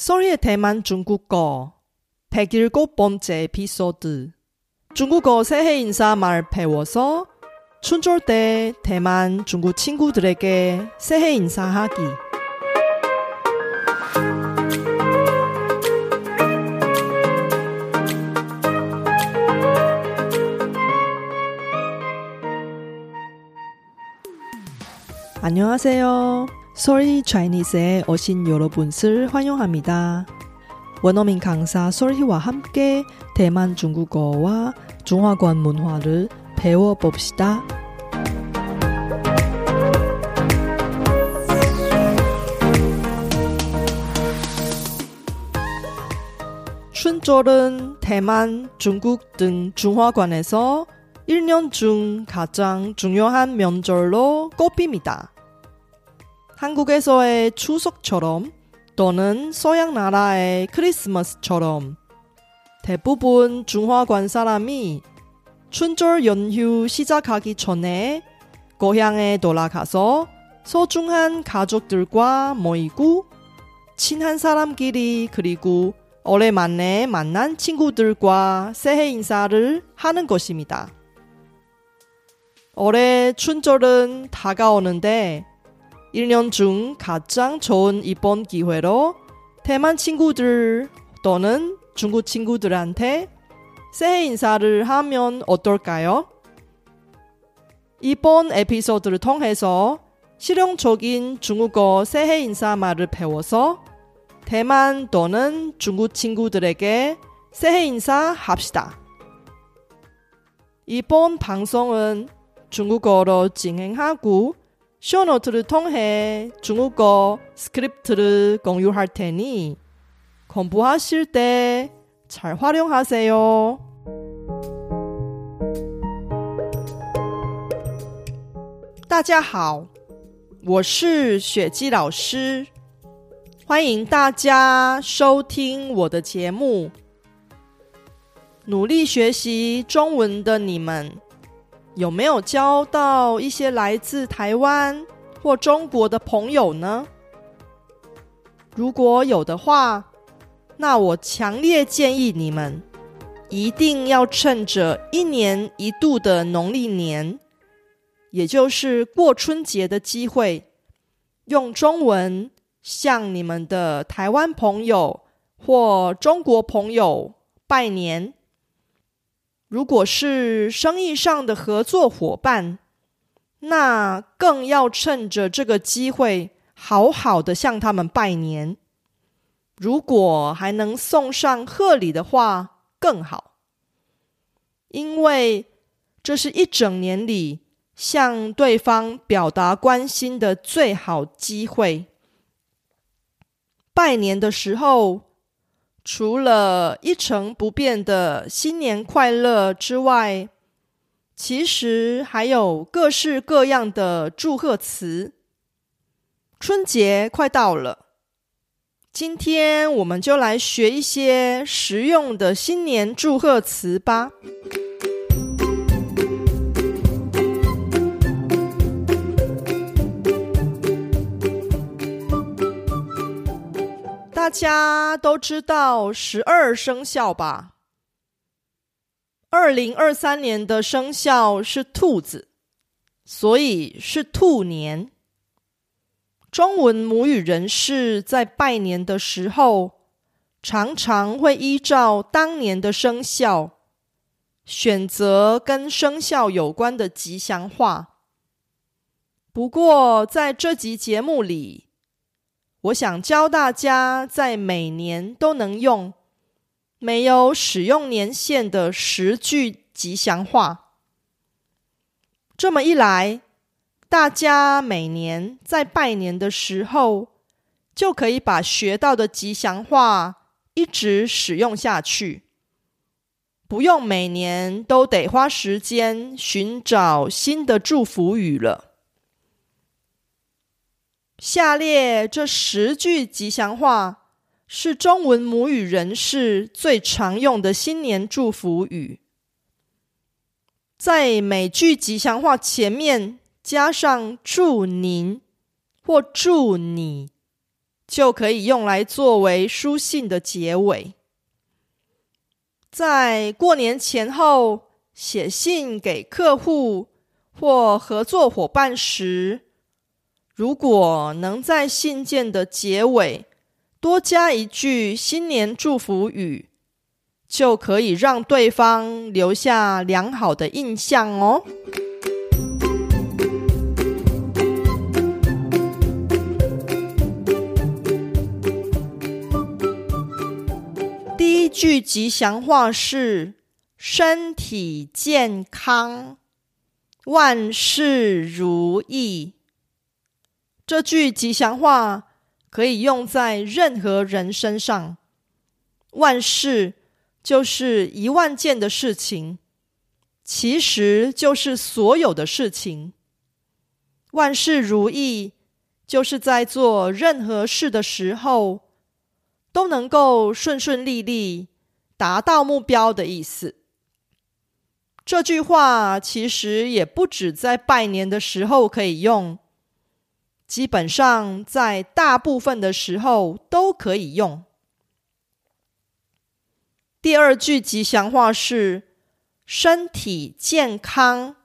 소리의 대만 중국어 107번째 에피소드 중국어 새해 인사 말 배워서 춘절 때 대만 중국 친구들에게 새해 인사하기 안녕하세요. 소리 차이니스에 오신 여러분을 환영합니다. 원어민 강사 소리와 함께 대만 중국어와 중화권 문화를 배워봅시다. 춘절은 대만, 중국 등 중화권에서 1년 중 가장 중요한 명절로 꼽힙니다. 한국에서의 추석처럼 또는 서양 나라의 크리스마스처럼 대부분 중화권 사람이 춘절 연휴 시작하기 전에 고향에 돌아가서 소중한 가족들과 모이고 친한 사람끼리 그리고 오랜만에 만난 친구들과 새해 인사를 하는 것입니다. 올해 춘절은 다가오는데 1년 중 가장 좋은 이번 기회로 대만 친구들 또는 중국 친구들한테 새해 인사를 하면 어떨까요? 이번 에피소드를 통해서 실용적인 중국어 새해 인사 말을 배워서 대만 또는 중국 친구들에게 새해 인사 합시다. 이번 방송은 중국어로 진행하고 쇼노트를 통해 중국어 스크립트를 공유할 테니 공부하실 때 잘 활용하세요. 大家好，我是雪姬老师，欢迎大家收听我的节目。努力学习中文的你们。 有没有交到一些来自台湾或中国的朋友呢？如果有的话，那我强烈建议你们一定要趁着一年一度的农历年，也就是过春节的机会，用中文向你们的台湾朋友或中国朋友拜年。如果是生意上的合作伙伴，那更要趁着这个机会好好的向他们拜年。如果还能送上贺礼的话，更好，因为这是一整年里向对方表达关心的最好机会。拜年的时候。除了一成不变的新年快乐之外，其实还有各式各样的祝贺词。春节快到了，今天我们就来学一些实用的新年祝贺词吧。大家都知道十二生肖吧？二零二三年的生肖是兔子，所以是兔年。中文母语人士在拜年的时候，常常会依照当年的生肖，选择跟生肖有关的吉祥话。不过在这集节目里，我想教大家在每年都能用没有使用年限的十句吉祥话。这么一来，大家每年在拜年的时候，就可以把学到的吉祥话一直使用下去，不用每年都得花时间寻找新的祝福语了。下列这十句吉祥话是中文母语人士最常用的新年祝福语，在每句吉祥话前面加上“祝您”或“祝你”，就可以用来作为书信的结尾。在过年前后写信给客户或合作伙伴时，如果能在信件的结尾多加一句新年祝福语，就可以让对方留下良好的印象哦。第一句吉祥话是“身体健康，万事如意”。这句吉祥话可以用在任何人身上。万事就是一万件的事情，其实就是所有的事情。万事如意，就是在做任何事的时候。都能够顺顺利利达到目标的意思。这句话其实也不止在拜年的时候可以用，基本上在大部分的时候都可以用。第二句吉祥话是“身体健康，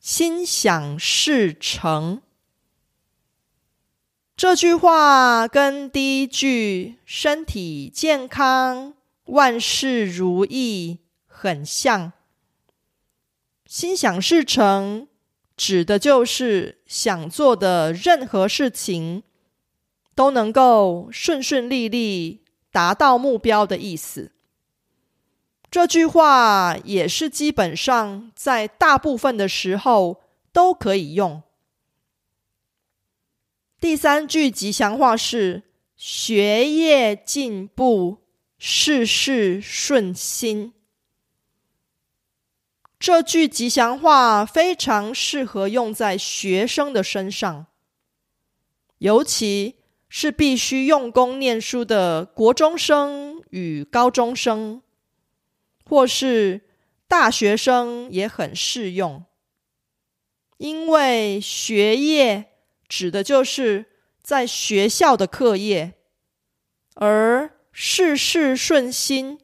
心想事成”。这句话跟第一句“身体健康，万事如意”很像。心想事成，指的就是想做的任何事情都能够顺顺利利达到目标的意思。这句话也是基本上在大部分的时候都可以用。第三句吉祥话是“学业进步，事事顺心”。这句吉祥话非常适合用在学生的身上，尤其是必须用功念书的国中生与高中生，或是大学生也很适用，因为学业。指的就是在学校的课业，而事事顺心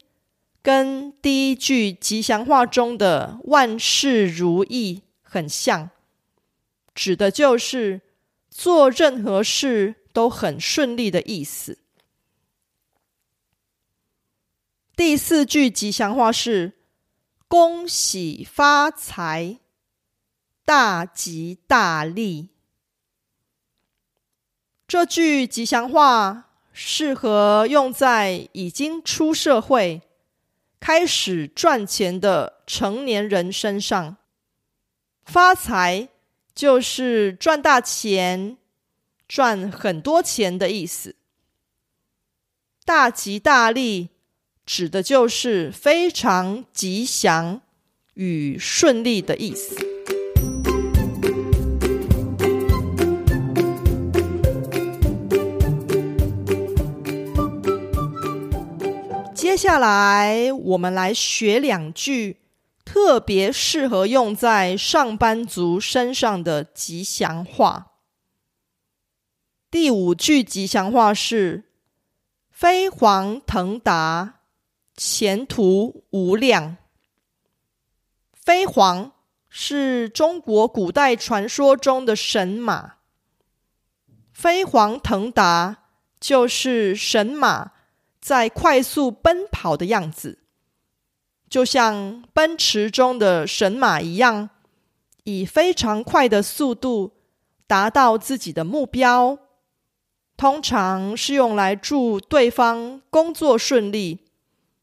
跟第一句吉祥话中的万事如意很像，指的就是做任何事都很顺利的意思。第四句吉祥话是恭喜发财，大吉大利。这句吉祥话适合用在已经出社会、开始赚钱的成年人身上。发财就是赚大钱、赚很多钱的意思。大吉大利指的就是非常吉祥与顺利的意思。接下来，我们来学两句特别适合用在上班族身上的吉祥话。第五句吉祥话是“飞黄腾达，前途无量”。飞黄是中国古代传说中的神马，飞黄腾达就是神马。在快速奔跑的样子，就像奔驰中的神马一样，以非常快的速度达到自己的目标。通常是用来祝对方工作顺利，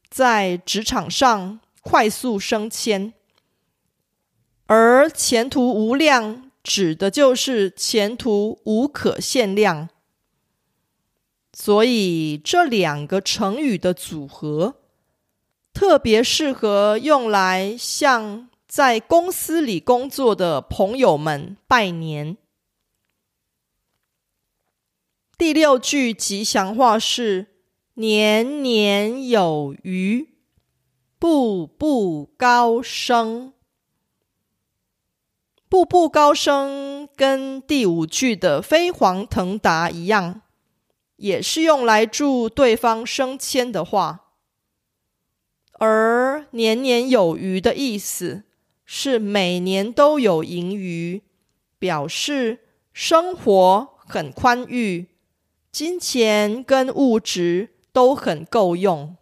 在职场上快速升迁。而前途无量，指的就是前途无可限量。所以这两个成语的组合，特别适合用来向在公司里工作的朋友们拜年。第六句吉祥话是“年年有余，步步高升”。步步高升跟第五句的“飞黄腾达”一样。也是用来祝对方升迁的话，而年年有余的意思是每年都有盈余，表示生活很宽裕，金钱跟物质都很够用。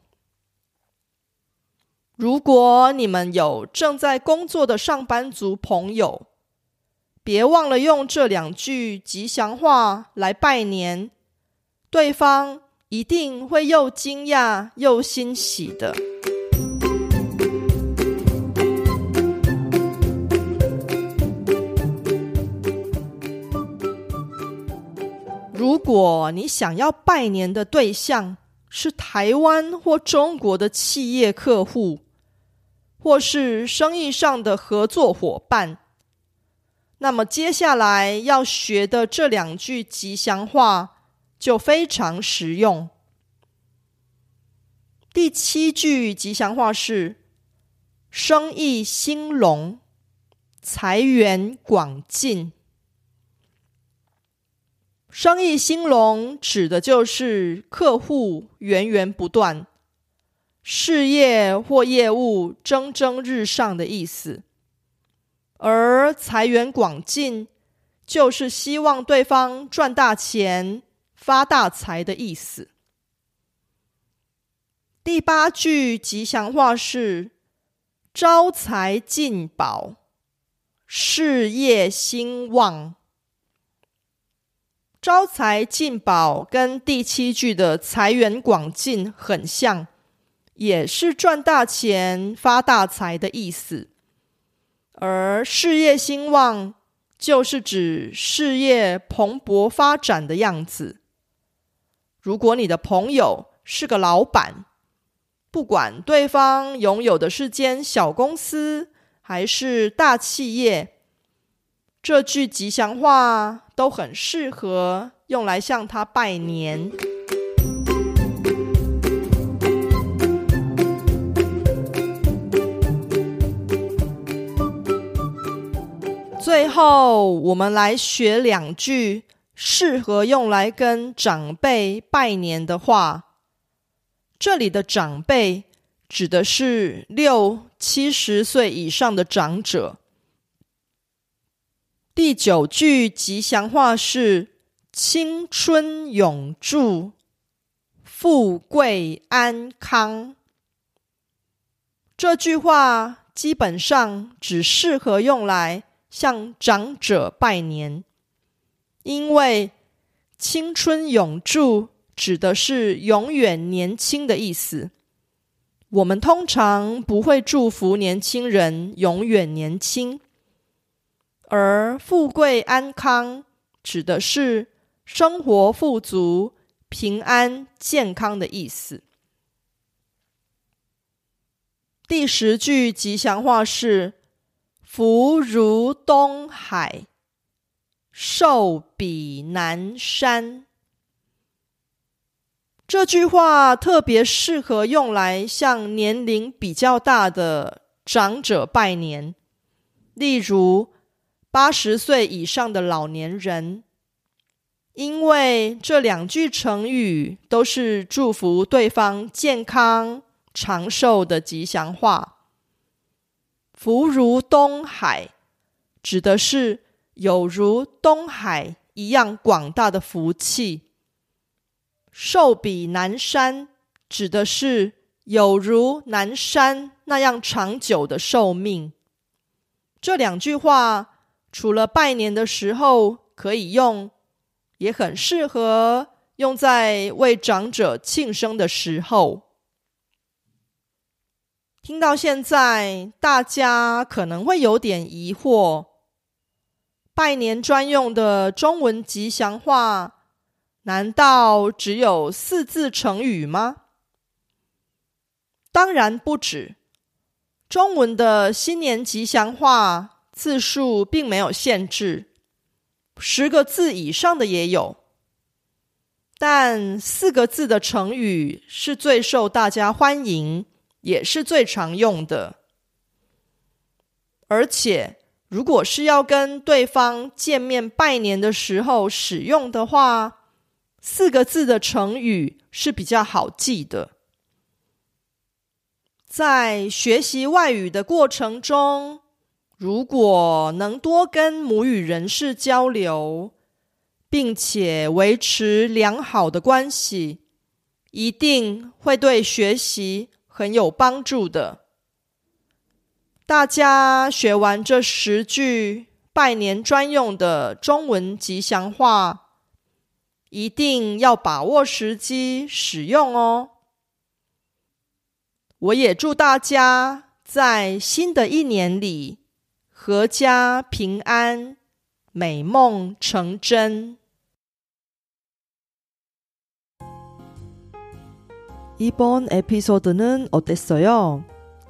如果你们有正在工作的上班族朋友，别忘了用这两句吉祥话来拜年。对方一定会又惊讶又欣喜的。如果你想要拜年的对象是台湾或中国的企业客户，或是生意上的合作伙伴，那么接下来要学的这两句吉祥话。就非常实用。第七句吉祥话是“生意兴隆，财源广进”。生意兴隆指的就是客户源源不断，事业或业务蒸蒸日上的意思；而财源广进，就是希望对方赚大钱。发大财的意思。第八句吉祥话是“招财进宝，事业兴旺”。招财进宝跟第七句的财源广进很像，也是赚大钱、发大财的意思。而事业兴旺，就是指事业蓬勃发展的样子。如果你的朋友是个老板，不管对方拥有的是间小公司还是大企业，这句吉祥话都很适合用来向他拜年。最后，我们来学两句。适合用来跟长辈拜年的话，这里的长辈指的是六七十岁以上的长者。第九句吉祥话是“青春永驻，富贵安康”。这句话基本上只适合用来向长者拜年。因为青春永驻指的是永远年轻的意思，我们通常不会祝福年轻人永远年轻，而富贵安康指的是生活富足、平安健康的意思。第十句吉祥话是“福如东海”。寿比南山，这句话特别适合用来向年龄比较大的长者拜年，例如八十岁以上的老年人，因为这两句成语都是祝福对方健康长寿的吉祥话。福如东海，指的是。有如东海一样广大的福气，寿比南山指的是有如南山那样长久的寿命。这两句话除了拜年的时候可以用，也很适合用在为长者庆生的时候。听到现在，大家可能会有点疑惑。拜年专用的中文吉祥话，难道只有四字成语吗？当然不止。中文的新年吉祥话字数并没有限制，十个字以上的也有。但四个字的成语是最受大家欢迎，也是最常用的，而且。如果是要跟对方见面拜年的时候使用的话，四个字的成语是比较好记的。在学习外语的过程中，如果能多跟母语人士交流，并且维持良好的关系，一定会对学习很有帮助的。大家学完这十句拜年专用的中文吉祥话，一定要把握时机使用哦。我也祝大家在新的一年里，阖家平安，美梦成真。이번에피소드는어땠어요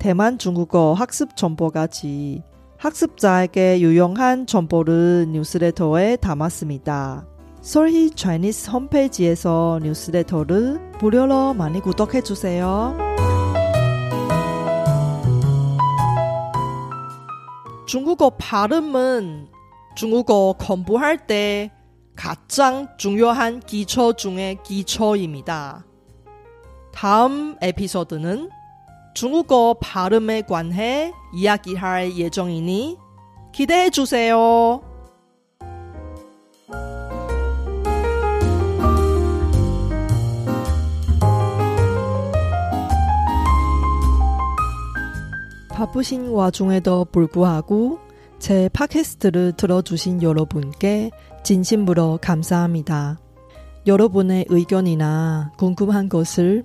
대만 중국어 학습 정보까지 학습자에게 유용한 정보를 뉴스레터에 담았습니다. 솔희 차이니스 홈페이지에서 뉴스레터를 무료로 많이 구독해 주세요. 중국어 발음은 중국어 공부할 때 가장 중요한 기초 중의 기초입니다. 다음 에피소드는 중국어 발음에 관해 이야기할 예정이니 기대해 주세요. 바쁘신 와중에도 불구하고 제 팟캐스트를 들어주신 여러분께 진심으로 감사합니다. 여러분의 의견이나 궁금한 것을